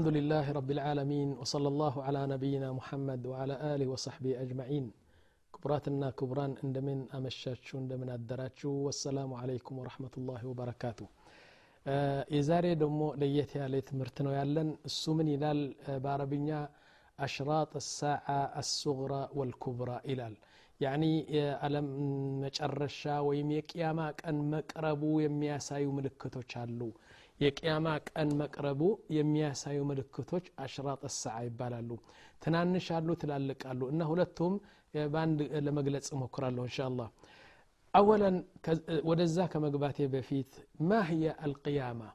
الحمد لله رب العالمين وصلى الله على نبينا محمد وعلى آله وصحبه أجمعين كبراتنا كبران اندمن أمشاتشو اندمن أدراتشو والسلام عليكم ورحمة الله وبركاته የዛሬ ደግሞ ለየት ያለ ትምህርት ነው ያለን እሱ ምን ይላል በአረብኛ አሽራጥ ሳዓ አሱግራ ወልኩብራ ይላል ያኒ የዓለም መጨረሻ ወይም የቅያማ ቀን መቅረቡ የሚያሳዩ ምልክቶች አሉ የቅያማ ቀን መቅረቡ የሚያሳዩ ምልክቶች አሽራጥ ሰዓ ይባላሉ ትናንሽ አሉ ትላልቅ አሉ እና ሁለቱም በአንድ ለመግለጽ እሞክራለሁ እንሻ አላህ أولا ودزا كمقباتي بفيت ما هي القيامة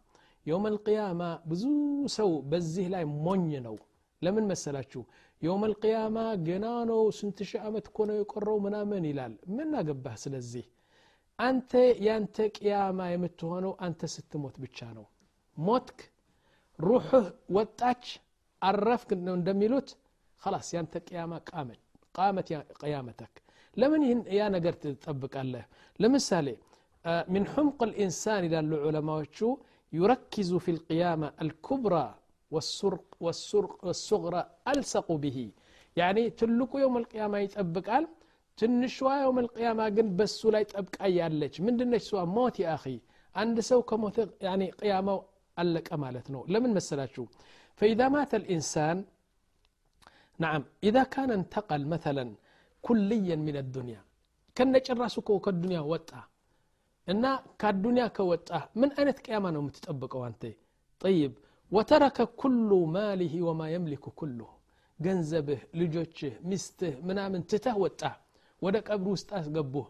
يوم القيامة بزو سو بزيه لاي مونينو لمن مسلاتشو يوم القيامة جنانو سنتش عمت كونو يقرو منا من يلال من قبه سلزيه أنت يانت قيامة يمتهونو أنت ستموت بتشانو ሞትክ ሩሑህ ወጣች አረፍክ ነው እንደሚሉት خلاص ያንተ ቅያማ ቃመት ቃመት ቅያመተክ ለምን ይህን ያ ነገር ትጠብቃለህ ለምሳሌ من حمق الإنسان إلى العلماء يركز في القيامة الكبرى والسرق, والسرق والصغرى ألصق به يعني تلك يوم القيامة يتأبك ألم ትንሿ የውም ልቅያማ ግን በሱ ላይ ጠብቃ ያለች ምንድነች ሷ ሞት የአኺ አንድ ሰው ከሞተ ቅያማው አለቀ ማለት ነው ለምን መሰላችሁ فإذا مات الإنسان نعم إذا كان انتقل مثلا كليا من الدنيا كن ጭራሱ እኮ ከዱንያ ወጣ እና ከዱንያ ከወጣ ምን አይነት ቅያማ ነው የምትጠብቀው አንተ طيب وترك كل ماله وما يملك كله ገንዘብህ ልጆችህ ሚስትህ ምናምን ትተህ ወጣ ወደ ቀብር ውስጥ አስገቡህ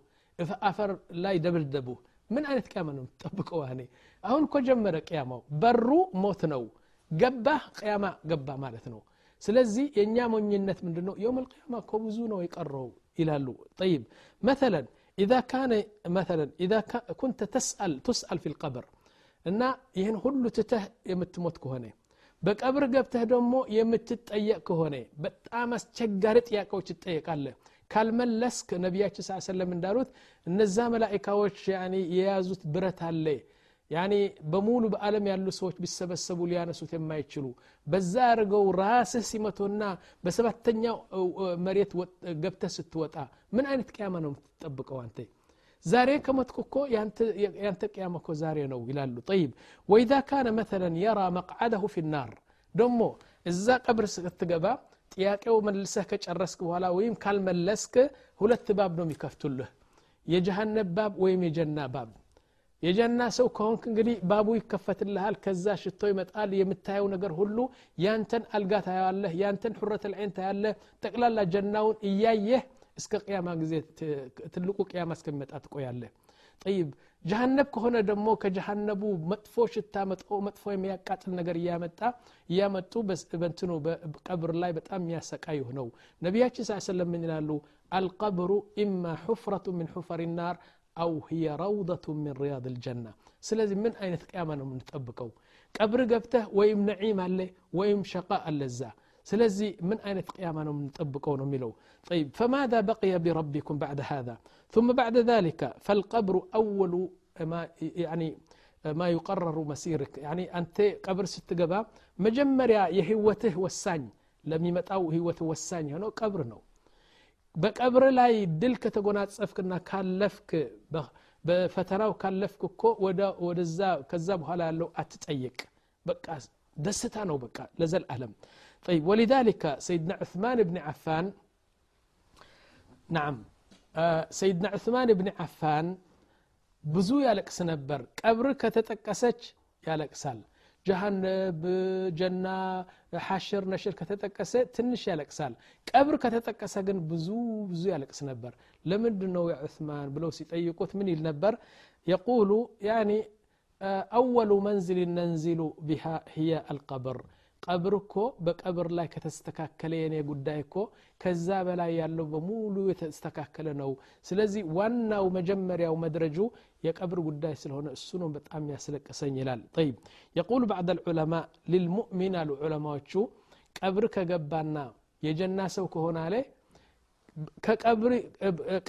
አፈር ላይ ደብልደቡህ ምን አይነት ቅያማ ነው የምትጠብቀው እኔ አሁን እኮ ጀመረ ቅያማው በሩ ሞት ነው ገባህ ቅያማ ገባ ማለት ነው ስለዚህ የእኛ ሞኝነት ምንድ ነው የውም ልቅያማ እኮ ብዙ ነው የቀረው ይላሉ طيب مثلا إذا كان مثلا إذا كنت تسأل تسأل في القبر እና ይህን ሁሉ ትተህ የምትሞት ከሆነ በቀብር ገብተህ ደግሞ የምትጠየቅ ከሆነ በጣም አስቸጋሪ ጥያቄዎች ትጠየቃለህ ካልመለስክ ነቢያችን ስ ሰለም እንዳሉት እነዛ መላኢካዎች የያዙት ብረት አለ ያኔ በሙሉ በዓለም ያሉ ሰዎች ቢሰበሰቡ ሊያነሱት የማይችሉ በዛ አድርገው ራስህ ሲመቶና በሰባተኛው መሬት ገብተህ ስትወጣ ምን አይነት ቅያማ ነው የምትጠብቀው አንተ ዛሬ ከሞትኩ እኮ ያንተ ቅያማ እኮ ዛሬ ነው ይላሉ ጠይብ ወኢዛ ካነ መተለን የራ መቅዓደሁ ፊ ናር ደሞ እዛ ቀብር ስትገባ ጥያቄው መልሰህ ከጨረስክ በኋላ ወይም ካልመለስክ ሁለት ባብ ነው የሚከፍቱልህ። የጀሃነብ ባብ ወይም የጀና ባብ የጀና ሰው ከሆንክ እንግዲህ ባቡ ይከፈትልሃል ከዛ ሽቶ ይመጣል። የምታየው ነገር ሁሉ ያንተን አልጋ ታያለህ ያንተን ሑረት ልዐይን ታያለህ። ጠቅላላ ጀናውን እያየህ እስከ ቅያማ ጊዜ ትልቁ ቅያማ እስከሚመጣ ትቆያለህ ጠይብ ጀሃነብ ከሆነ ደግሞ ከጀሃነቡ መጥፎ ሽታ መጥፎ የሚያቃጥል ነገር እያመጣ እያመጡ በንትኑ በቀብር ላይ በጣም የሚያሰቃይ ነው ነቢያችን ስ ሰለም ምን ይላሉ አልቀብሩ ኢማ ሑፍረቱ ምን ሑፈር ናር አው ህየ ረውደቱ ምን ሪያድ ልጀና ስለዚህ ምን አይነት ቅያማ ነው የምንጠብቀው ቀብር ገብተህ ወይም ነዒም አለ ወይም ሸቃ አለ እዛ ስለዚህ ምን አይነት ቅያማ ነው የምንጠብቀው ነው የሚለው طيب فماذا بقي بربكم بعد هذا ثم بعد ذلك فالقبر أول ما يعني ما يقرر مسيرك يعني أنت قبر ستقبا مجمريا يهوته وساني لم يمتاو هوته وساني هنا قبر ነው በቀብር ላይ ድል ከተጎናጸፍክና ካለፍክ በፈተናው ካለፍክ እኮ ወደዛ ከዛ በኋላ ያለው አትጠይቅ በቃ ደስታ ነው በቃ ለዘልዓለም طيب ولذلك سيدنا عثمان بن عفان نعم آه سيدنا عثمان بن عفان ብዙ ያለቅስ ነበር ቀብር ከተጠቀሰች ያለቅሳል ጀሃነብ ጀና ሐሽር ነሽር ከተጠቀሰ ትንሽ ያለቅሳል ቀብር ከተጠቀሰ ግን ብዙ ብዙ ያለቅስ ነበር ለምንድ ነው ዑስማን ብለው ሲጠይቁት ምን ይል ነበር የቁሉ ያኒ አወሉ መንዝል ነንዚሉ ቢሃ ህየ አልቀብር ቀብር እኮ በቀብር ላይ ከተስተካከለ የኔ ጉዳይ እኮ ከዛ በላይ ያለው በሙሉ የተስተካከለ ነው ስለዚህ ዋናው መጀመሪያው መድረጁ የቀብር ጉዳይ ስለሆነ እሱ ነው በጣም ያስለቀሰኝ ይላል ጠይብ የቁሉ ባዕድ ልዑለማ ልልሙእሚን አሉ ዑለማዎቹ ቀብር ከገባና የጀና ሰው ከሆነ አለ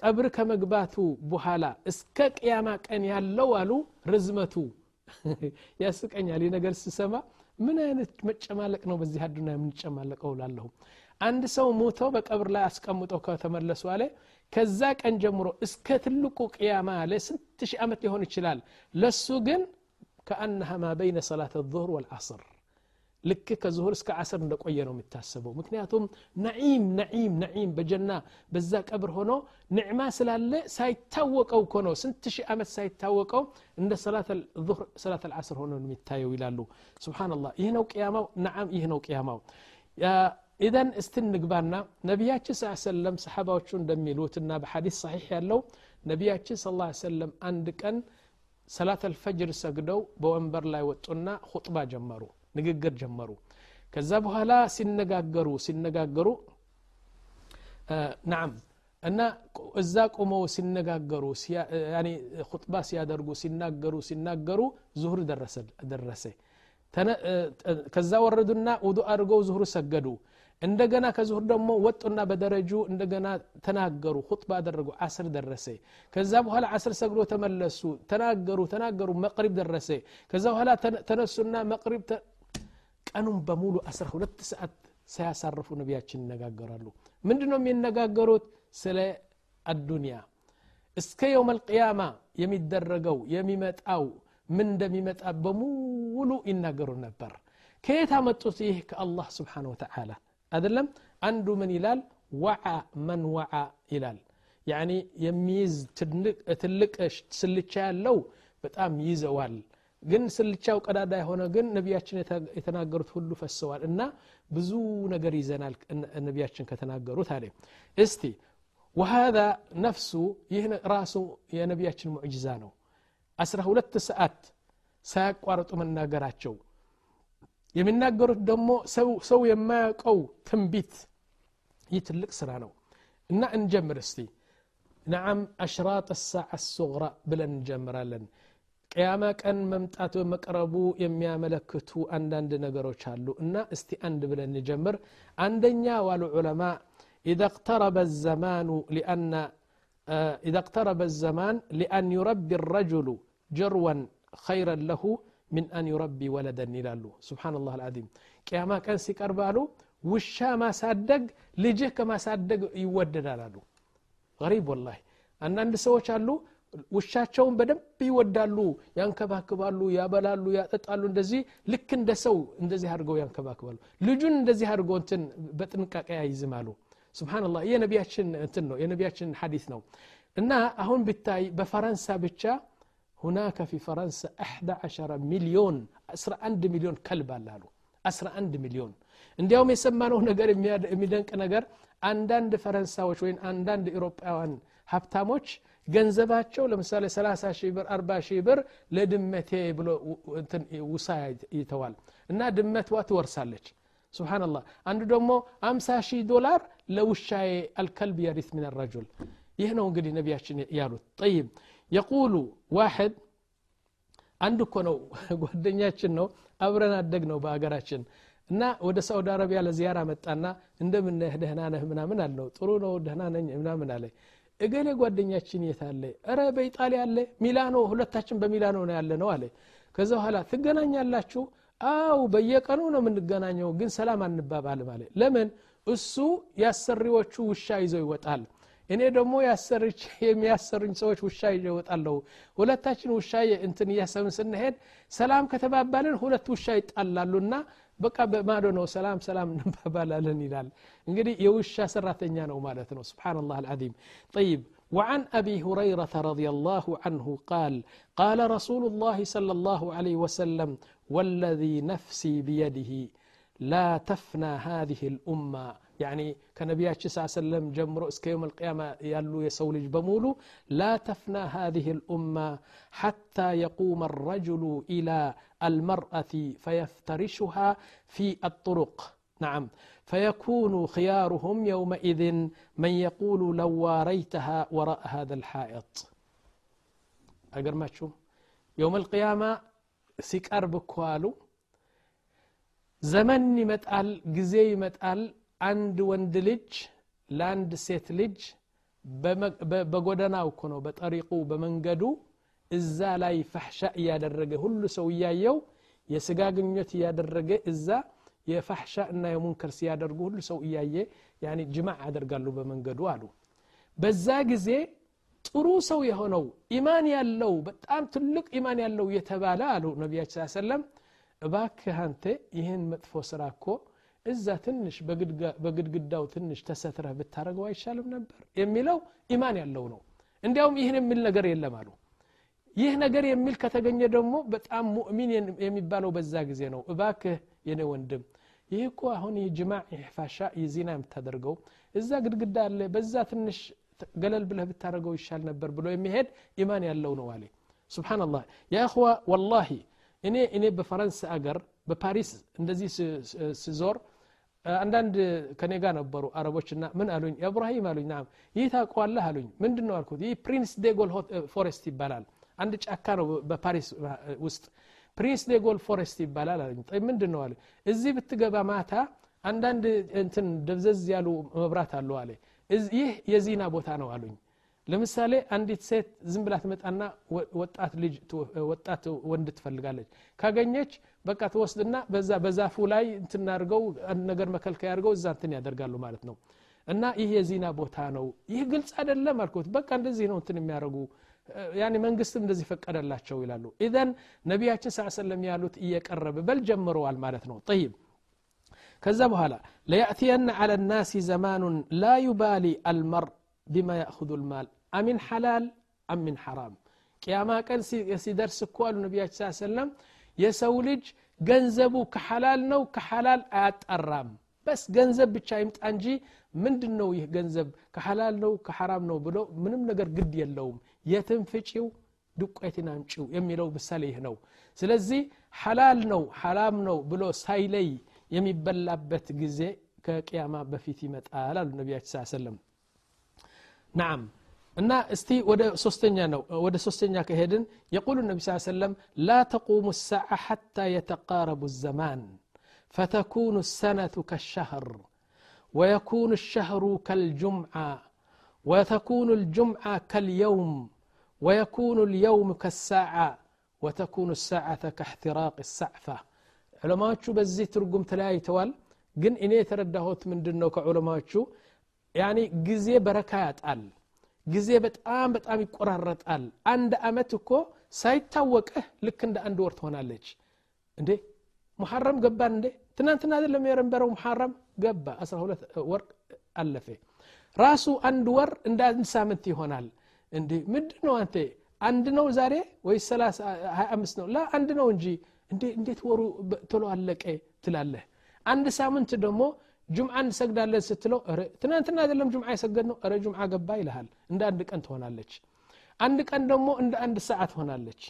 ቀብር ከመግባቱ በኋላ እስከ ቅያማ ቀን ያለው አሉ ርዝመቱ ያስቀኛል። ይህ ነገር ስሰማ ምን አይነት መጨማለቅ ነው በዚህ አዱና የምንጨማለቀው ላለሁ አንድ ሰው ሞተው በቀብር ላይ አስቀምጠው ከተመለሱ አለ ከዛ ቀን ጀምሮ እስከ ትልቁ ቅያማ አለ ስንት ሺህ ዓመት ሊሆን ይችላል። ለሱ ግን ከአነሃ ማ በይነ ሰላት ظهር ወልዓስር ልክ ከዙሁር እስከ ዓስር እንደቆየ ነው የሚታሰበው ምክንያቱም ነዒም ነዒም ነዒም በጀና በዛ ቀብር ሆኖ ንዕማ ስላለ ሳይታወቀው እኮ ነው ስንት ሺህ ዓመት ሳይታወቀው እንደ ሰላት አልዓስር ሆኖ የሚታየው ይላሉ ስብናላህ ይህ ነው ቅያማው ነዓም ይህ ነው ቅያማው ኢዘን እስቲ ንግባና ነቢያችን ስ ሰለም ሰሓባዎቹ እንደሚሉትና በሐዲስ ሰሒሕ ያለው ነቢያችን ስ ሰለም አንድ ቀን ሰላት አልፈጅር ሰግደው በወንበር ላይ ወጡና ሁጥባ ጀመሩ ንግግር ጀመሩ ከዛ በኋላ ሲነጋገሩ ሲነጋገሩ ናም እና እዛ ቁመው ሲነጋገሩ ሁጥባ ሲያደርጉ ሲናገሩ ሲናገሩ ዙሁር ደረሰ ከዛ ወረዱና ውዱ አድርገው ዙሁር ሰገዱ እንደገና ከዙሁር ደግሞ ወጡና በደረጁ እንደገና ተናገሩ ሁጥባ አደረጉ አስር ደረሰ ከዛ በኋላ አስር ሰግዶ ተመለሱ ተናገሩ ተናገሩ መቅሪብ ደረሰ ከዛ በኋላ ተነሱና መቅሪብ ቀኑን በሙሉ 12 ሰዓት ሳያሳርፉ ነቢያችን ይነጋገራሉ ምንድ ነው የሚነጋገሩት ስለ አዱንያ እስከ የውም አልቅያማ የሚደረገው የሚመጣው ምን እንደሚመጣ በሙሉ ይናገሩ ነበር ከየት አመጡት ይህ ከአላህ ስብሓን ወተዓላ አይደለም አንዱ ምን ይላል ወዓ መን ወዓ ይላል ያኒ የሚይዝ ትልቅ ስልቻ ያለው በጣም ይዘዋል ግን ስልቻው ቀዳዳ የሆነ ግን ነቢያችን የተናገሩት ሁሉ ፈሰዋል እና ብዙ ነገር ይዘናል ነቢያችን ከተናገሩት አለ። እስቲ ወሃذا ነፍሱ ይህ ራሱ የነቢያችን ሙዕጅዛ ነው። አስራ ሁለት ሰዓት ሳያቋርጡ መናገራቸው። የሚናገሩት ደግሞ ሰው የማያውቀው ትንቢት። ይህ ትልቅ ስራ ነው እና እንጀምር እስቲ። ነዓም አሽራጥ ሳዓ ሱግራ ብለን እንጀምራለን ቅያማ ቀን መምጣት መቅረቡ የሚያመለክቱ አንዳንድ ነገሮች አሉ እና እስቲ አንድ ብለን እንጀምር አንደኛ ዋሉ ዑለማ ኢዛ اقترب الزمان لأن إذا اقترب الزمان لأن يربي الرجل جروا خيرا له من أن يربي ولدا ይላሉ سبحان الله العظيم ቅያማ ቀን ሲቀርባሉ ውሻ ማሳደግ ልጅህ ከማሳደግ ይወደዳል አሉ غريب والله አንዳንድ ሰዎች አሉ ውሻቸውን በደንብ ይወዳሉ ያንከባክባሉ ያበላሉ ያጠጣሉ። እንደዚህ ልክ እንደ ሰው እንደዚህ አድርገው ያንከባክባሉ። ልጁን እንደዚህ አድርገው እንትን በጥንቃቄ ያይዝማሉ። ስብናላህ ይህ የነቢያችን እንትን ነው የነቢያችን ሐዲስ ነው። እና አሁን ብታይ በፈረንሳ ብቻ ሁናከ ፊ ፈረንሳ 11 ሚሊዮን 11 ሚሊዮን ከልብ አላሉ 11 ሚሊዮን። እንዲያውም የሰማነው ነገር የሚደንቅ ነገር አንዳንድ ፈረንሳዎች ወይም አንዳንድ ኤሮጳውያን ሀብታሞች ገንዘባቸው ለምሳሌ 30 ሺህ ብር 40 ሺህ ብር ለድመቴ ብሎ ውሳ ይተዋል። እና ድመትዋ ትወርሳለች። ስብናላህ አንዱ ደግሞ 50 ሺህ ዶላር ለውሻዬ አልከልብ የሪት ምን ረጁል። ይህ ነው እንግዲህ ነቢያችን ያሉት። ጠይብ። የቁሉ ዋሕድ አንድ እኮ ነው ጓደኛችን ነው። አብረን አደግ ነው በአገራችን እና ወደ ሳውዲ አረቢያ ለዚያራ መጣና እንደምነህ ደህና ነህ? ምናምን አልነው። ጥሩ ነው ደህና ነኝ ምናምን አለ እገሌ ጓደኛችን የት አለ? እረ በኢጣሊያ አለ ሚላኖ ሁለታችን በሚላኖ ነው ያለ ነው አለ። ከዛ በኋላ ትገናኛላችሁ? አው በየቀኑ ነው የምንገናኘው ግን ሰላም አንባባልም አለ። ለምን? እሱ ያሰሪዎቹ ውሻ ይዘው ይወጣል። እኔ ደግሞ የሚያሰሩኝ ሰዎች ውሻ ይዤ እወጣለሁ ሁለታችን ውሻ እንትን እያሰብን ስንሄድ ሰላም ከተባባልን ሁለት ውሻ ይጣላሉና በቃ በማዶ ነው ሰላም ሰላም እንባባላለን ይላል እንግዲህ የውሻ ሰራተኛ ነው ማለት ነው ስብሓን ላህ አልዓዚም ጠይብ وعن أبي هريرة رضي الله عنه قال قال رسول الله صلى الله عليه وسلم والذي نفسي بيده لا تفنى هذه الأمة يعني كنبياتش صلى الله عليه وسلم جمرو اسك يوم القيامة يالو يسولج بمولو لا تفنى هذه الأمة حتى يقوم الرجل إلى المرأة فيفترشها في الطرق نعم فيكون خيارهم يومئذ من يقول لو واريتها وراء هذا الحائط أقر ما تشوف يوم القيامة سيكرب كوالو ዘመን ይመጣል ጊዜ ይመጣል አንድ ወንድ ልጅ ለአንድ ሴት ልጅ በጎደናው እኮ ነው በጠሪቁ በመንገዱ እዛ ላይ ፈሕሻ እያደረገ ሁሉ ሰው እያየው የስጋ ግንኙነት እያደረገ እዛ የፋሕሻ እና የሙንከር ሲያደርጉ ሁሉ ሰው እያየ ያኒ ጅማዕ ያደርጋሉ በመንገዱ አሉ። በዛ ጊዜ ጥሩ ሰው የሆነው ኢማን ያለው በጣም ትልቅ ኢማን ያለው የተባለ አሉ ነቢያችን ሰለም እባክህ አንተ ይህን መጥፎ ስራ እኮ እዛ ትንሽ በግድግዳው ትንሽ ተሰትረህ ብታደረገው አይሻልም ነበር? የሚለው ኢማን ያለው ነው። እንዲያውም ይህን የሚል ነገር የለም አሉ። ይህ ነገር የሚል ከተገኘ ደግሞ በጣም ሙእሚን የሚባለው በዛ ጊዜ ነው። እባክህ የኔ ወንድም ይህ እኮ አሁን የጅማዕ ፋሻ የዚና የምታደርገው እዛ ግድግዳ አለ በዛ ትንሽ ገለል ብለህ ብታደረገው ይሻል ነበር ብሎ የሚሄድ ኢማን ያለው ነው አለ። ስብናላህ ያ ወላሂ እኔ እኔ በፈረንስ አገር በፓሪስ እንደዚህ ስዞር አንዳንድ ከኔ ጋር ነበሩ አረቦችና ምን አሉኝ? እብራሂም አሉኝ ናም ይህ ታውቀዋለህ? አሉኝ። ምንድን ነው አልኩት? ይህ ፕሪንስ ዴጎል ፎሬስት ይባላል። አንድ ጫካ ነው በፓሪስ ውስጥ። ፕሪንስ ዴጎል ፎሬስት ይባላል አሉኝ። ምንድን ነው አለ። እዚህ ብትገባ ማታ አንዳንድ እንትን ደብዘዝ ያሉ መብራት አሉ አለ። ይህ የዚና ቦታ ነው አሉኝ ለምሳሌ አንዲት ሴት ዝም ብላ ትመጣና ወጣት ወንድ ትፈልጋለች። ካገኘች በቃ ትወስድና በዛ በዛፉ ላይ እንትናርገው አንድ ነገር መከልከያ አድርገው እዛ እንትን ያደርጋሉ ማለት ነው። እና ይህ የዚና ቦታ ነው። ይህ ግልጽ አይደለም አልኩት። በቃ እንደዚህ ነው እንትን የሚያደርጉ። ያኔ መንግስትም እንደዚህ ፈቀደላቸው ይላሉ። ኢዘን ነቢያችን ስ ሰለም ያሉት እየቀረበ በል ጀምረዋል ማለት ነው። ጠይብ። ከዛ በኋላ ለያእትየና አለ ናሲ ዘማኑን ላ ዩባሊ አልመር ቢማ ያእኹذ ልማል አሚን ሐላል አሚን ሐራም ቅያማ ቀን ሲደርስ እኮ አሉ ነቢያችን ስ ሰለም የሰው ልጅ ገንዘቡ ከሐላል ነው ከሐላል አያጣራም በስ ገንዘብ ብቻ ይምጣ እንጂ ምንድን ነው ይህ ገንዘብ ከሐላል ነው ከሐራም ነው ብሎ ምንም ነገር ግድ የለውም የትም ፍጪው ድቆትን አምጪው የሚለው ምሳሌ ይህ ነው ስለዚህ ሐላል ነው ሐራም ነው ብሎ ሳይለይ የሚበላበት ጊዜ ከቅያማ በፊት ይመጣል አሉ ነቢያችን ስ ሰለም ናም እና እስቲ ወደ ሶስተኛ ነው ወደ ሶስተኛ ከሄድን የቁሉ ነቢ ስ ሰለም ላ ተቁሙ الساعة حتى يتقارب الزمان فتكون السنة كالشهر ويكون الشهر كالجمعة وتكون الجمعة كاليوم ويكون اليوم كالساعة وتكون الساعة كاحتراق السعفة علماء بزي ترقم تلاي توال ግን እኔ የተረዳሁት ምንድን ነው ከዑለማዎቹ ያኒ ጊዜ በረካ ያጣል ጊዜ በጣም በጣም ይቆራረጣል አንድ አመት እኮ ሳይታወቅህ ልክ እንደ አንድ ወር ትሆናለች እንዴ ሙሐረም ገባን እንዴ ትናንትና አይደለም የረንበረው ሙሐረም ገባ 12 ወር አለፈ ራሱ አንድ ወር እንደ አንድ ሳምንት ይሆናል እንዴ ምንድን ነው አንተ አንድ ነው ዛሬ ወይ 25 ነው ላ አንድ ነው እንጂ እንዴ እንዴት ወሩ ቶሎ አለቀ ትላለህ አንድ ሳምንት ደግሞ ጁምዓ እንሰግዳለን ስትለው ትናንትና አይደለም ጁምዓ የሰገድ ነው ረ ጁምዓ ገባ ይልሃል እንደ አንድ ቀን ትሆናለች አንድ ቀን ደግሞ እንደ አንድ ሰዓ ትሆናለች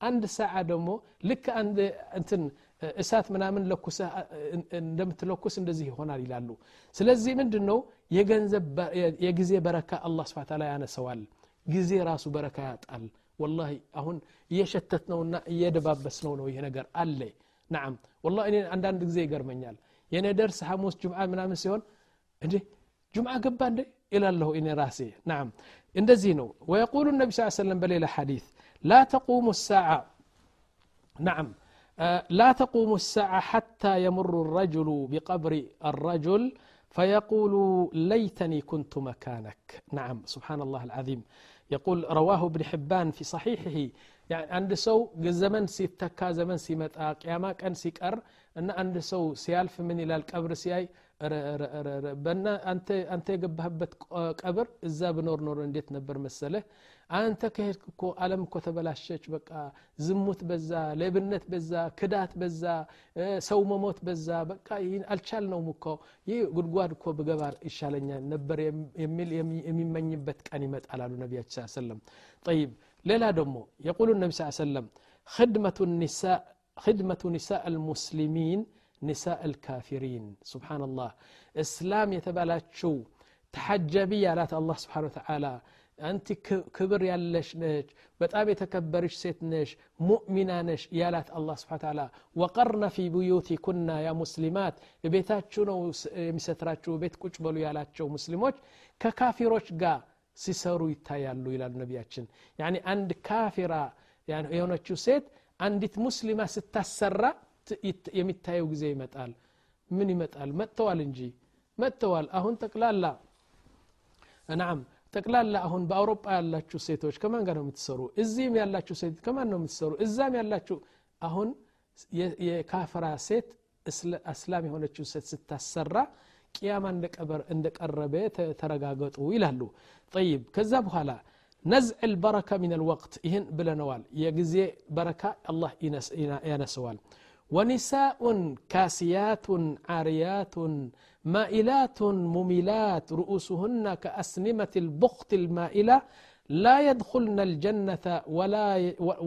አንድ ሰዓ ደግሞ ልክ አንድ እንትን እሳት ምናምን ለኩሰ እንደምትለኩስ እንደዚህ ይሆናል ይላሉ ስለዚህ ምንድን ነው የገንዘብ የጊዜ በረካ አላህ ስብሓ ታላ ያነሰዋል ጊዜ ራሱ በረካ ያጣል ወላሂ አሁን እየሸተት ነውና እየደባበስ ነው ነው ይሄ ነገር አለ ናም ወላ እኔ አንዳንድ ጊዜ ይገርመኛል የኔ ደርስ ሐሙስ ጁምዓ ምናምን ሲሆን እንዴ ጁምዓ ገባ እንዴ ይላለሁ እኔ ራሴ ናም እንደዚህ ነው ወየቁሉ ነቢ ስ ሰለም በሌላ ሐዲት ላ ተቁሙ ሳዓ ናም لا تقوم الساعة حتى يمر الرجل بقبر الرجل فيقول ليتني كنت مكانك نعم سبحان الله العظيم يقول رواه ابن حبان في صحيحه يعني عند سو زمن سيتكا زمن سيمتا قياما كان سيقر እና አንድ ሰው ሲያልፍ ምን ይላል? ቀብር ሲያይ አንተ የገባህበት ቀብር እዛ ብኖር ኖሮ እንዴት ነበር መሰለ አንተ ከሄድክ እኮ አለም እኮ ተበላሸች በቃ ዝሙት በዛ ሌብነት በዛ ክዳት በዛ ሰው መሞት በዛ በቃ አልቻልነውም እኮ። ይህ ጉድጓድ እኮ ብገባ ይሻለኛል ነበር የሚል የሚመኝበት ቀን ይመጣል አሉ ነቢያችን ሰለም ጠይብ ሌላ ደግሞ የቁሉ ነቢ ሰለም ክድመቱ ኒሳ خدمة نساء المسلمين ኒሳእ ልካፊሪን ስብሓንላህ እስላም የተባላችው ተሐጀቢ ያላት አላህ ስብሓን ተዓላ አንቲ ክብር ያለሽ ነች በጣም የተከበረች ሴት ነሽ ሙእሚና ነሽ ያላት አላህ ስብሓን ተዓላ ወቀርነ ፊ ቡዩቲኩና ያ ሙስሊማት ቤታችሁ ነው የሚሰትራችሁ ቤት ቁጭ በሉ ያላቸው ሙስሊሞች ከካፊሮች ጋር ሲሰሩ ይታያሉ ይላሉ ነቢያችን ያኒ አንድ ካፊራ የሆነችው ሴት አንዲት ሙስሊማ ስታሰራ የሚታየው ጊዜ ይመጣል። ምን ይመጣል? መጥተዋል እንጂ መጥተዋል። አሁን ጠቅላላ ናም ጠቅላላ አሁን በአውሮፓ ያላችሁ ሴቶች ከማን ጋር ነው የምትሰሩ? እዚህም ያላችሁ ሴት ከማን ነው የምትሰሩ? እዛም ያላችሁ አሁን የካፈራ ሴት እስላም የሆነችው ሴት ስታሰራ ቅያማ እንደቀረበ ተረጋገጡ ይላሉ። ጠይብ ከዛ በኋላ ነዝዕ ልበረካ ምን ልወቅት ይህን ብለነዋል የጊዜ በረካ አላህ ያነሰዋል ونساء كاسيات عاريات مائلات مميلات رؤوسهن كأسنمة البخت المائلة لا يدخلن الجنة ولا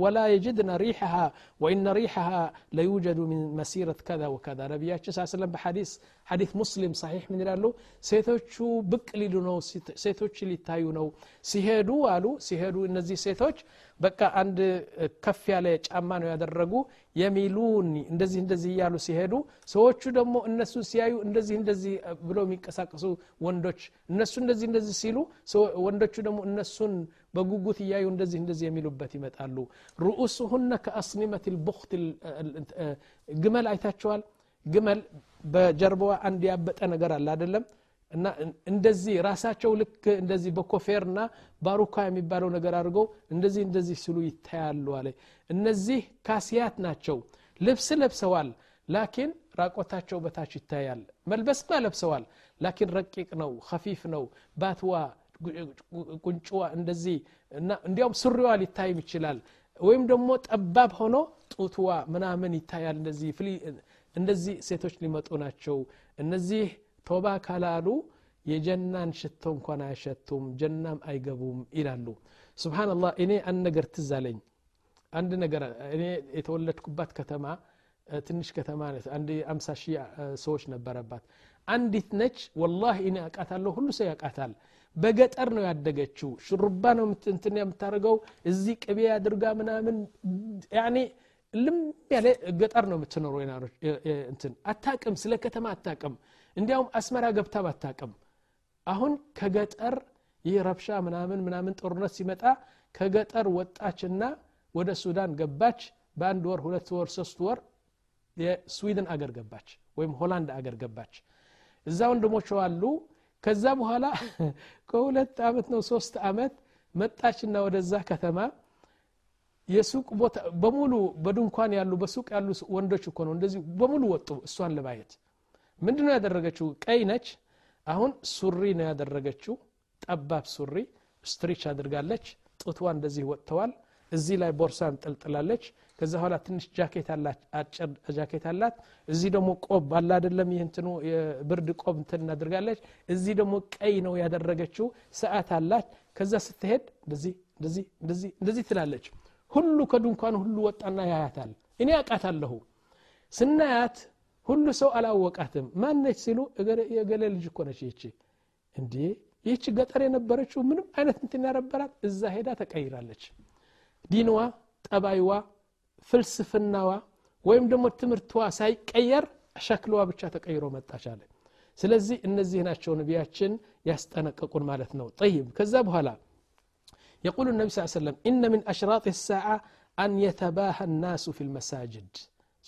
ولا يجدن ريحها وإن ريحها ليوجد من مسيرة كذا وكذا نبياتنا صلى الله عليه وسلم بحديث ሐዲት ሙስሊም ሳሒሕ ምን ይላሉ? ሴቶቹ ብቅ ሊሉ ነው ሴቶች ሊታዩ ነው። ሲሄዱ አሉ። ሲሄዱ እነዚህ ሴቶች በቃ አንድ ከፍ ያለ ጫማ ነው ያደረጉ። የሚሉን እንደዚህ እንደዚህ እያሉ ሲሄዱ ሰዎቹ ደግሞ እነሱ ሲያዩ እንደዚህ እንደዚህ ብሎ የሚንቀሳቀሱ ወንዶች እነሱ እንደዚህ እንደዚህ ሲሉ ወንዶቹ ደግሞ እነሱን በጉጉት እያዩ እንደዚህ እንደዚህ የሚሉበት ይመጣሉ። ሩኡስሁነ ከአስኒመት ልቡክት ግመል አይታቸዋል ግመል በጀርባዋ አንድ ያበጠ ነገር አለ አይደለም? እና እንደዚህ ራሳቸው ልክ እንደዚህ በኮፌርና ባሩካ የሚባለው ነገር አድርገው እንደዚህ እንደዚህ ሲሉ ይታያሉ አለ። እነዚህ ካሲያት ናቸው። ልብስ ለብሰዋል ላኪን ራቆታቸው በታች ይታያል። መልበስማ ለብሰዋል ላኪን ረቂቅ ነው ከፊፍ ነው ባትዋ ቁንጭዋ እንደዚህ እና እንዲያውም ሱሪዋ ሊታይም ይችላል። ወይም ደግሞ ጠባብ ሆኖ ጡትዋ ምናምን ይታያል እንደዚህ እንደዚህ ሴቶች ሊመጡ ናቸው። እነዚህ ቶባ ካላሉ የጀናን ሽቶ እንኳን አያሸቱም ጀናም አይገቡም ይላሉ። ስብናላህ እኔ አንድ ነገር ትዝ አለኝ። አንድ ነገር እኔ የተወለድኩባት ከተማ ትንሽ ከተማ አንድ አምሳ ሺህ ሰዎች ነበረባት። አንዲት ነች። ወላሂ እኔ አቃታለሁ ሁሉ ሰው ያቃታል በገጠር ነው ያደገችው። ሹሩባ ነው እንትን የምታደርገው እዚህ ቅቤ አድርጋ ምናምን ያኔ ልም ያለ ገጠር ነው የምትኖረው እንትን አታቅም ስለ ከተማ አታቅም እንዲያውም አስመራ ገብታ አታቅም አሁን ከገጠር ይህ ረብሻ ምናምን ምናምን ጦርነት ሲመጣ ከገጠር ወጣችና ወደ ሱዳን ገባች። በአንድ ወር ሁለት ወር ሶስት ወር የስዊድን አገር ገባች ወይም ሆላንድ አገር ገባች። እዛ ወንድሞች አሉ። ከዛ በኋላ ከሁለት ዓመት ነው ሶስት ዓመት መጣችና ወደዛ ከተማ የሱቅ ቦታ በሙሉ በድንኳን ያሉ በሱቅ ያሉ ወንዶች እኮ ነው እንደዚህ በሙሉ ወጡ እሷን ለማየት። ምንድ ነው ያደረገችው? ቀይ ነች። አሁን ሱሪ ነው ያደረገችው። ጠባብ ሱሪ ስትሪች አድርጋለች። ጡትዋ እንደዚህ ወጥተዋል። እዚህ ላይ ቦርሳ እንጠልጥላለች ከዛ በኋላ ትንሽ ጃኬት አላት አጭር ጃኬት አላት። እዚህ ደግሞ ቆብ አላ አደለም ይህ እንትኑ የብርድ ቆብ እንትን እናድርጋለች እዚህ ደግሞ ቀይ ነው ያደረገችው። ሰዓት አላት። ከዛ ስትሄድ እንደዚህ እንደዚህ እንደዚህ ትላለች ሁሉ ከድንኳን ሁሉ ወጣና ያያታል። እኔ አቃታለሁ ስናያት ሁሉ ሰው አላወቃትም። ማነች ሲሉ የገሌ ልጅ እኮ ይቺ። እንዴ! ይህች ገጠር የነበረችው ምንም አይነት እንትን ያረበራት እዛ ሄዳ ተቀይራለች። ዲንዋ ጠባይዋ ፍልስፍናዋ ወይም ደግሞ ትምህርቷ ሳይቀየር ሸክልዋ ብቻ ተቀይሮ መጣች አለ። ስለዚህ እነዚህ ናቸው ነቢያችን ያስጠነቀቁን ማለት ነው። ጠይብ ከዛ በኋላ يقول النبي صلى الله عليه وسلم إن من أشراط الساعة أن يتباهى الناس في المساجد.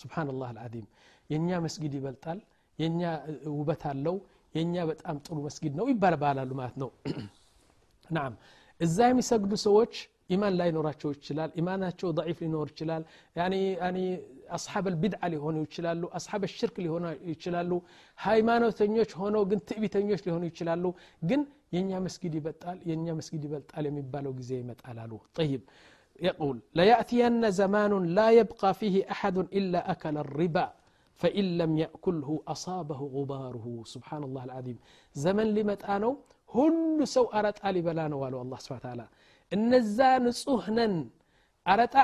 سبحان الله العظيم. ينيا مسجد يبلطال ينيا وبت አለው ينيا በጣም ጥሩ መስጊድ ነው ይባላሉ ማለት ነው። نعم እዛ የሚሰግዱ ሰዎች ኢማን ላይኖራቸው ይችላል ኢማናቸው ضعيف ينور ይችላል። يعني اني አስሓብ ልቢድዓ ሊሆኑ ይችላሉ አስሓብ ሽርክ ሊሆኑ ይችላሉ ሃይማኖተኞች ሆነው ግን ትዕቢተኞች ሊሆኑ ይችላሉ ግን የእኛ መስጊድ ይበልጣል የእኛ መስጊድ ይበልጣል የሚባለው ጊዜ ይመጣል አሉ ጠይብ يقول ليأتين زمان لا يبقى فيه أحد إلا أكل الربا فإن لم يأكله أصابه غباره سبحان الله العظيم زمن لمتآنو ሁሉ ሰው አረጣ ሊበላ ነው አሉ አላ ስብን ታላ እነዛ ንጹህ ነን አረጣ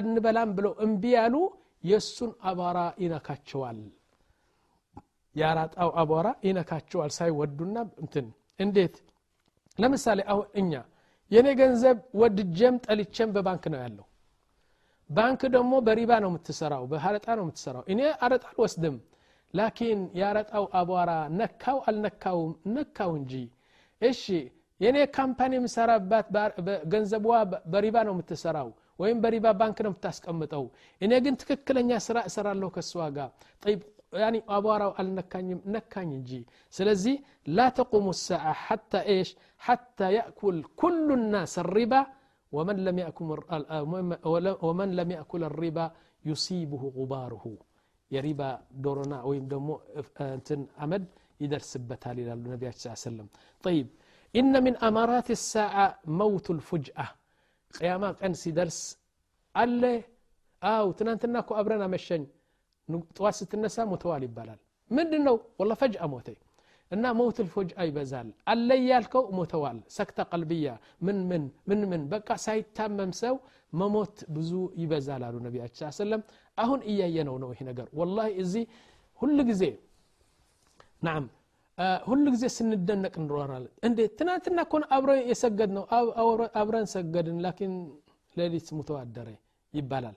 አንበላም ብለው እምቢ ያሉ የእሱን አቧራ ይነካቸዋል። የአራጣው አቧራ ይነካቸዋል ሳይወዱና እንትን እንዴት? ለምሳሌ አሁን እኛ የእኔ ገንዘብ ወድጀም ጠልቼም በባንክ ነው ያለው። ባንክ ደግሞ በሪባ ነው የምትሰራው በአረጣ ነው የምትሰራው። እኔ አረጣ አልወስድም። ላኪን የአረጣው አቧራ ነካው አልነካውም? ነካው እንጂ። እሺ የእኔ ካምፓኒ የምሰራባት ገንዘቧ በሪባ ነው የምትሰራው ወይም በሪባ ባንክ ነው የምታስቀምጠው እኔ ግን ትክክለኛ ስራ እሰራለሁ ከእሷ ጋር ጠይብ ያኒ አቧራው አልነካኝም ነካኝ እንጂ ስለዚህ ላ ተቁሙ ሰዓ ሓታ ኤሽ ሓታ ያእኩል ኩሉ ናስ ሪባ ወመን ለም ያእኩል ሪባ ዩሲብሁ ጉባርሁ የሪባ ዶሮና ወይም ደግሞ እንትን አመድ ይደርስበታል ይላሉ ነቢያችን ስ ሰለም ጠይብ ኢነ ምን አማራት ሳዓ መውቱ ልፉጅአ ቅያማ ቀን ሲደርስ አለ አው ትናንትና እኮ አብረን አመሸኝ ጠዋት ስትነሳ ሞተዋል ይባላል ምንድን ነው ወላ ፈጅአ ሞተ እና መውት ልፎጅአ ይበዛል አለ ያልከው ሞተዋል ሰክተ ቀልብያ ምን ምን ምን ምን በቃ ሳይታመም ሰው መሞት ብዙ ይበዛል አሉ ነቢያችን ሰለም አሁን እያየነው ነው ይሄ ነገር ወላሂ እዚህ ሁሉ ጊዜ ናም ሁሉ ጊዜ ስንደነቅ እንኖራለን እንዴ ትናንትና ኮን አብረን የሰገድ ነው አብረን ሰገድን ላኪን ሌሊት ሙቶ አደረ ይባላል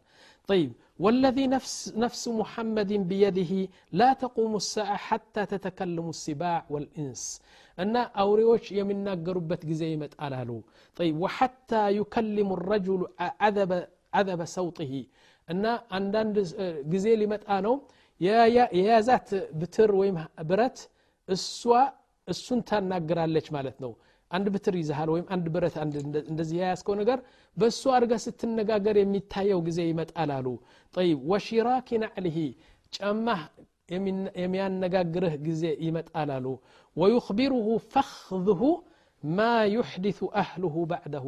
طيب والذي نفس, نفس محمد بيده لا تقوم الساعة حتى تتكلم السباع والإنس أن أوريوش يمناقربت جزي متقالالو طيب وحتى يكلم الرجل عذب عذب صوته أن عندنا جزي لمتقانو يا ذات بتر ويم برت እሷ እሱን ታናግራለች ማለት ነው አንድ ብትር ይዘሃል ወይም አንድ ብረት እንደዚህ የያዝከው ነገር በእሱ አድርጋ ስትነጋገር የሚታየው ጊዜ ይመጣል አሉ ጠይብ ወሺራኪ ናዕልሂ ጫማህ የሚያነጋግርህ ጊዜ ይመጣል አሉ ወዩክቢሩሁ ፈኽዝሁ ማ ዩሕዲث አህልሁ ባዕደሁ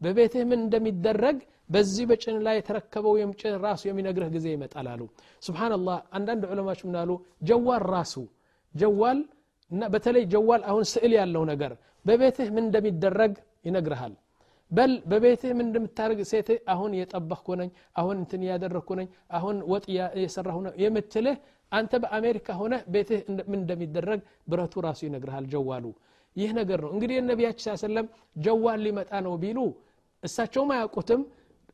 በቤትህ ምን እንደሚደረግ በዚህ በጭን ላይ የተረከበው ጭን ራሱ የሚነግርህ ጊዜ ይመጣል አሉ ስብናላህ አንዳንድ ዑለማች ምናሉ ጀዋል ራሱ ጀዋል እና በተለይ ጀዋል አሁን ስዕል ያለው ነገር በቤትህ ምን እንደሚደረግ ይነግርሃል። በል በቤትህ ምን እንደምታደርግ ሴት አሁን የጠበቅኩ ነኝ አሁን እንትን እያደረግኩ ነኝ አሁን ወጥ የሰራሁ ነው የምትልህ አንተ በአሜሪካ ሆነ ቤትህ ምን እንደሚደረግ ብረቱ ራሱ ይነግርሃል ጀዋሉ። ይህ ነገር ነው እንግዲህ ነቢያችን ሰለም ጀዋል ሊመጣ ነው ቢሉ እሳቸውም አያውቁትም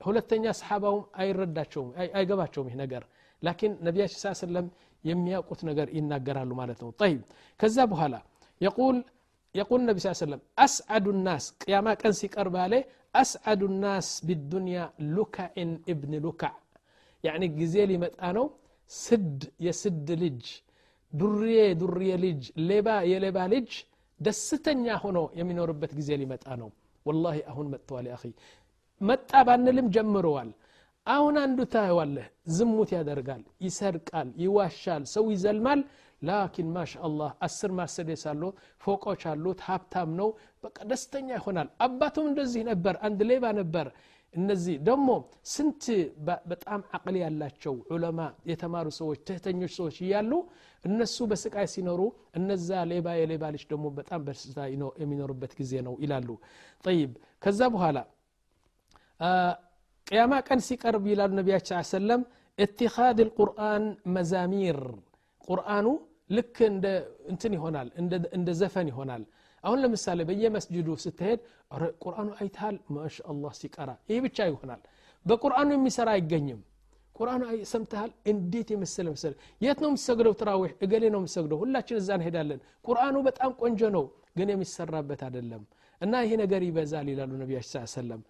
ሁለተኛ ሰሓባውም አይረዳቸውም አይገባቸውም ይህ ነገር። ላኪን ነቢያችን ሰለም يمياقوت نجر إن نجر على طيب كذا بهلا يقول يقول النبي صلى الله عليه وسلم أسعد الناس يا ما كان سكر أسعد الناس بالدنيا لوكا ان ابن لوكا يعني جزيل متانو سد يا سد لج درية درية لج لبا يلبا لج دستن يا هنا يمين ربة جزيل متانو والله أهون متوالي أخي متابع نلم جمروال አሁን አንዱ ታየዋለህ ዝሙት ያደርጋል ይሰርቃል ይዋሻል ሰው ይዘልማል። ላኪን ማሻ አላህ አስር ማሰዴስ አለው ፎቆች አሉት ሀብታም ነው በቃ ደስተኛ ይሆናል። አባቱም እንደዚህ ነበር አንድ ሌባ ነበር። እነዚህ ደግሞ ስንት በጣም አቅል ያላቸው ዑለማ የተማሩ ሰዎች ትህተኞች ሰዎች እያሉ እነሱ በስቃይ ሲኖሩ እነዛ ሌባ የሌባ ልጅ ደግሞ በጣም በደስታ የሚኖሩበት ጊዜ ነው ይላሉ። ጠይብ ከዛ በኋላ ቅያማ ቀን ሲቀርብ ይላሉ ነቢያችን ሰለም እትኻድ ልቁርአን መዛሚር ቁርአኑ ልክ እንደ እንትን ይሆናል እንደ ዘፈን ይሆናል አሁን ለምሳሌ በየመስጅዱ ስትሄድ ቁርአኑ አይተሃል ማሻ አላህ ሲቀራ ይህ ብቻ ይሆናል በቁርአኑ የሚሰራ አይገኝም ቁርአኑ ሰምተሃል እንዴት የመሰለ መሰለ የት ነው የምትሰግደው ትራዊሕ እገሌ ነው የምትሰግደው ሁላችን እዛ እንሄዳለን ቁርአኑ በጣም ቆንጆ ነው ግን የሚሰራበት አይደለም እና ይሄ ነገር ይበዛል ይላሉ ነቢያችን ስ ሰለም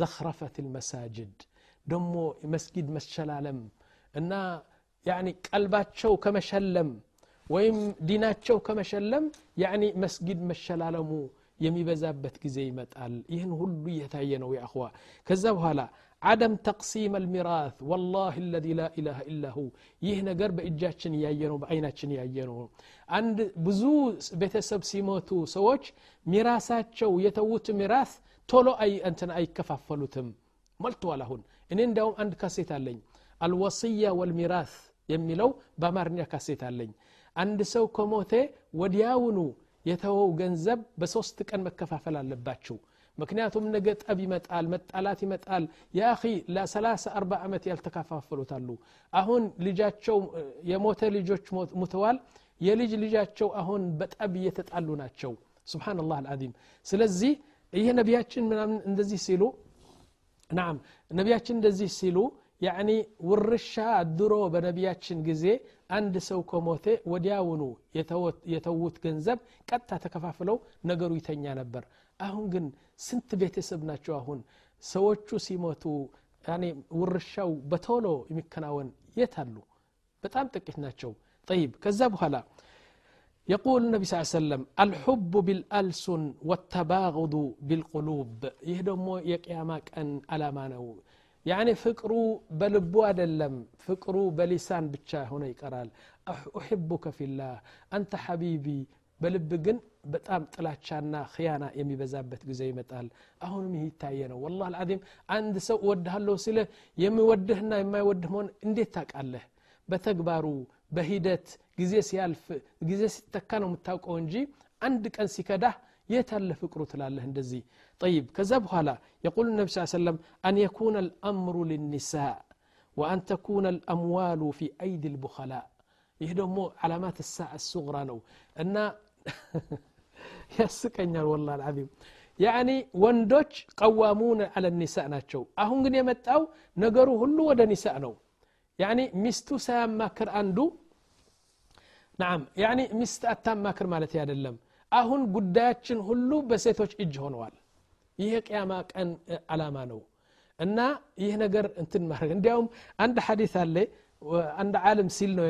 زخرفة المساجد. دمو مسجد مشلالم. أنا يعني قلبات شو كمشلم ወይም ዲናቸው ከመሸለም ያኒ መስጊድ መሸላለሙ የሚበዛበት ጊዜ ይመጣል ይህን ሁሉ እየታየ يا የአኽዋ ከዛ በኋላ عدم تقسيم الميراث. والله الذي لا إله إلا هو. يهنا قرب إجاتشن يايرو بعيناتشن يايرو عند بزو بيتسب سيموتو سوتش ميراثات شو يتوت ميراث ቶሎ እንትን አይከፋፈሉትም ሞልተዋል አሁን እኔ እንዲያውም አንድ ካሴት አለኝ አልወስያ ወልሚራስ የሚለው በአማርኛ ካሴት አለኝ አንድ ሰው ከሞቴ ወዲያውኑ የተወው ገንዘብ በሶስት ቀን መከፋፈል አለባቸው ምክንያቱም ነገ ጠብ ይመጣል መጣላት ይመጣል የአኺ ለ30 40 ዓመት ያልተከፋፈሉታሉ አሁን ልጃቸው የሞተ ልጆች ሙተዋል የልጅ ልጃቸው አሁን በጠብ እየተጣሉ ናቸው ስብናላህ አልዓዚም ስለዚህ ይህ ነቢያችን ምናምን እንደዚህ ሲሉ ናም ነቢያችን እንደዚህ ሲሉ ያኒ ውርሻ ድሮ በነቢያችን ጊዜ አንድ ሰው ከሞቴ ወዲያውኑ የተዉት ገንዘብ ቀጥታ ተከፋፍለው ነገሩ ይተኛ ነበር። አሁን ግን ስንት ቤተሰብ ናቸው አሁን? ሰዎቹ ሲሞቱ ውርሻው በቶሎ የሚከናወን የት አሉ? በጣም ጥቂት ናቸው። ጠይብ ከዛ በኋላ يقول النبي صلى الله عليه وسلم الحب بالألسن والتباغض بالقلوب يهدمو يقياما كان على ما نو يعني فكرو بلبو أدلم فكرو بلسان بتشا هنا يقرال أحبك في الله أنت حبيبي በልብ ግን በጣም ጥላቻና ክያና የሚበዛበት ጊዜ ይመጣል አሁንም ይህ ይታየ ነው ወላ አልዓዚም አንድ ሰው እወድሃለሁ ሲልህ የሚወድህና የማይወድህ መሆን እንዴት ታውቃለህ በተግባሩ በሂደት ጊዜ ሲያልፍ ጊዜ ሲተካ ነው የምታውቀው እንጂ አንድ ቀን ሲከዳህ የት አለ ፍቅሩ ትላለህ እንደዚህ طيب ከዛ በኋላ يقول النبي صلى الله عليه وسلم أن يكون الأمر للنساء وأن تكون الأموال في أيدي البخلاء ይህ ደግሞ ዓላማት الساعة الصغرى ነው እና ያስቀኛል ወላ አልዓዚም ያኒ ወንዶች ቀዋሙን አለ ኒሳእ ናቸው አሁን ግን የመጣው ነገሩ ሁሉ ወደ ኒሳእ ነው ያኒ ሚስቱ ሳያማክር አንዱ ናም ያኒ ሚስት አታማክር ማለት አይደለም አሁን ጉዳያችን ሁሉ በሴቶች እጅ ሆነዋል ይህ የቅያማ ቀን አላማ ነው እና ይህ ነገር እንትን ማድረግ እንዲያውም አንድ ሐዲስ አለ አንድ ዓለም ሲል ነው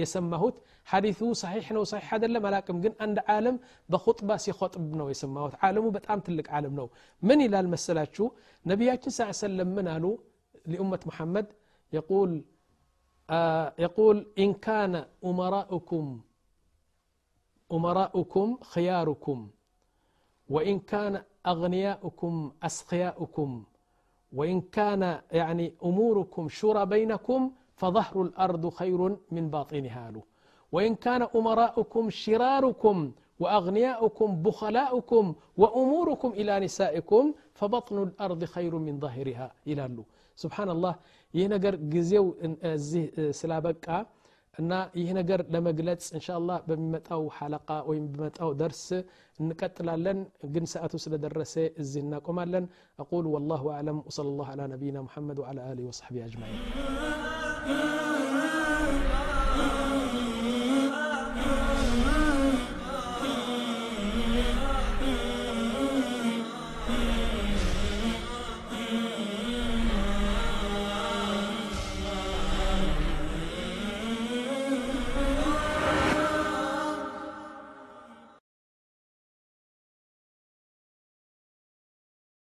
የሰማሁት ሐዲቱ ሰሒሕ ነው ሰሒሕ አይደለም አላቅም ግን አንድ ዓለም በኹጥባ ሲኸጥብ ነው የሰማሁት ዓለሙ በጣም ትልቅ ዓለም ነው ምን ይላል መሰላችሁ ነቢያችን ስ ሰለም ምን አሉ لأمة محمد يقول آه يقول إن كان أمراؤكم أمراؤكم خياركم وإن كان أغنياؤكم أسقياؤكم وإن كان يعني أموركم شورى بينكم فظهر الأرض خير من باطنها له. وإن كان أمراؤكم شراركم وأغنياؤكم بخلاؤكم وأموركم إلى نسائكم فبطن الأرض خير من ظاهرها إلى له. ስብናላህ ይህ ነገር ጊዜው እዚህ ስላበቃ እና ይህ ነገር ለመግለጽ እንሻ ላ በሚመጣው ሐለቃ ወይም በሚመጣው ደርስ እንቀጥላለን ግን ሰአቱ ስለደረሰ እዚህ እናቆማለን አቁል ወላሁ አለም ወሰለ ላሁ አላ ነቢይና ሙሐመድ ወላ አሊ ወሰሕቢ አጅማዒን